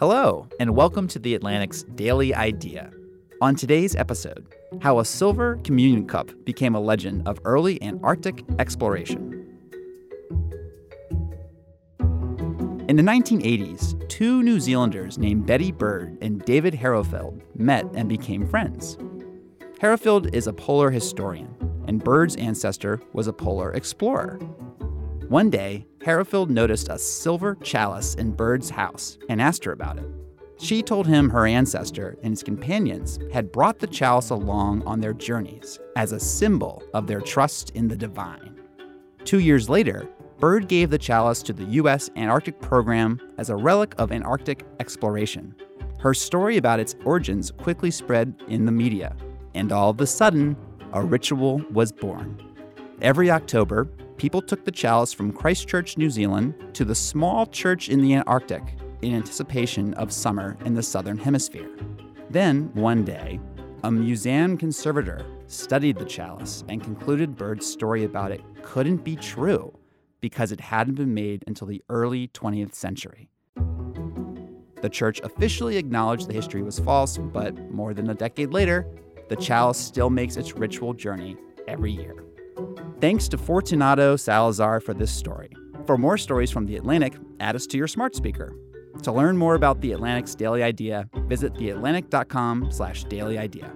Hello, and welcome to the Atlantic's Daily Idea. On today's episode, how a silver communion cup became a legend of early Antarctic exploration. In the 1980s, two New Zealanders named Betty Bird and David Harrowfield met and became friends. Harrowfield is a polar historian, and Bird's ancestor was a polar explorer. One day, Harrowfield noticed a silver chalice in Bird's house and asked her about it. She told him her ancestor and his companions had brought the chalice along on their journeys as a symbol of their trust in the divine. Two years later, Bird gave the chalice to the U.S. Antarctic Program as a relic of Antarctic exploration. Her story about its origins quickly spread in the media, and all of a sudden, a ritual was born. Every October, people took the chalice from Christchurch, New Zealand, to the small church in the Antarctic in anticipation of summer in the southern hemisphere. Then, one day, a museum conservator studied the chalice and concluded Bird's story about it couldn't be true because it hadn't been made until the early 20th century. The church officially acknowledged the history was false, but more than a decade later, the chalice still makes its ritual journey every year. Thanks to Fortunato Salazar for this story. For more stories from The Atlantic, add us to your smart speaker. To learn more about The Atlantic's Daily Idea, visit theatlantic.com slash daily idea.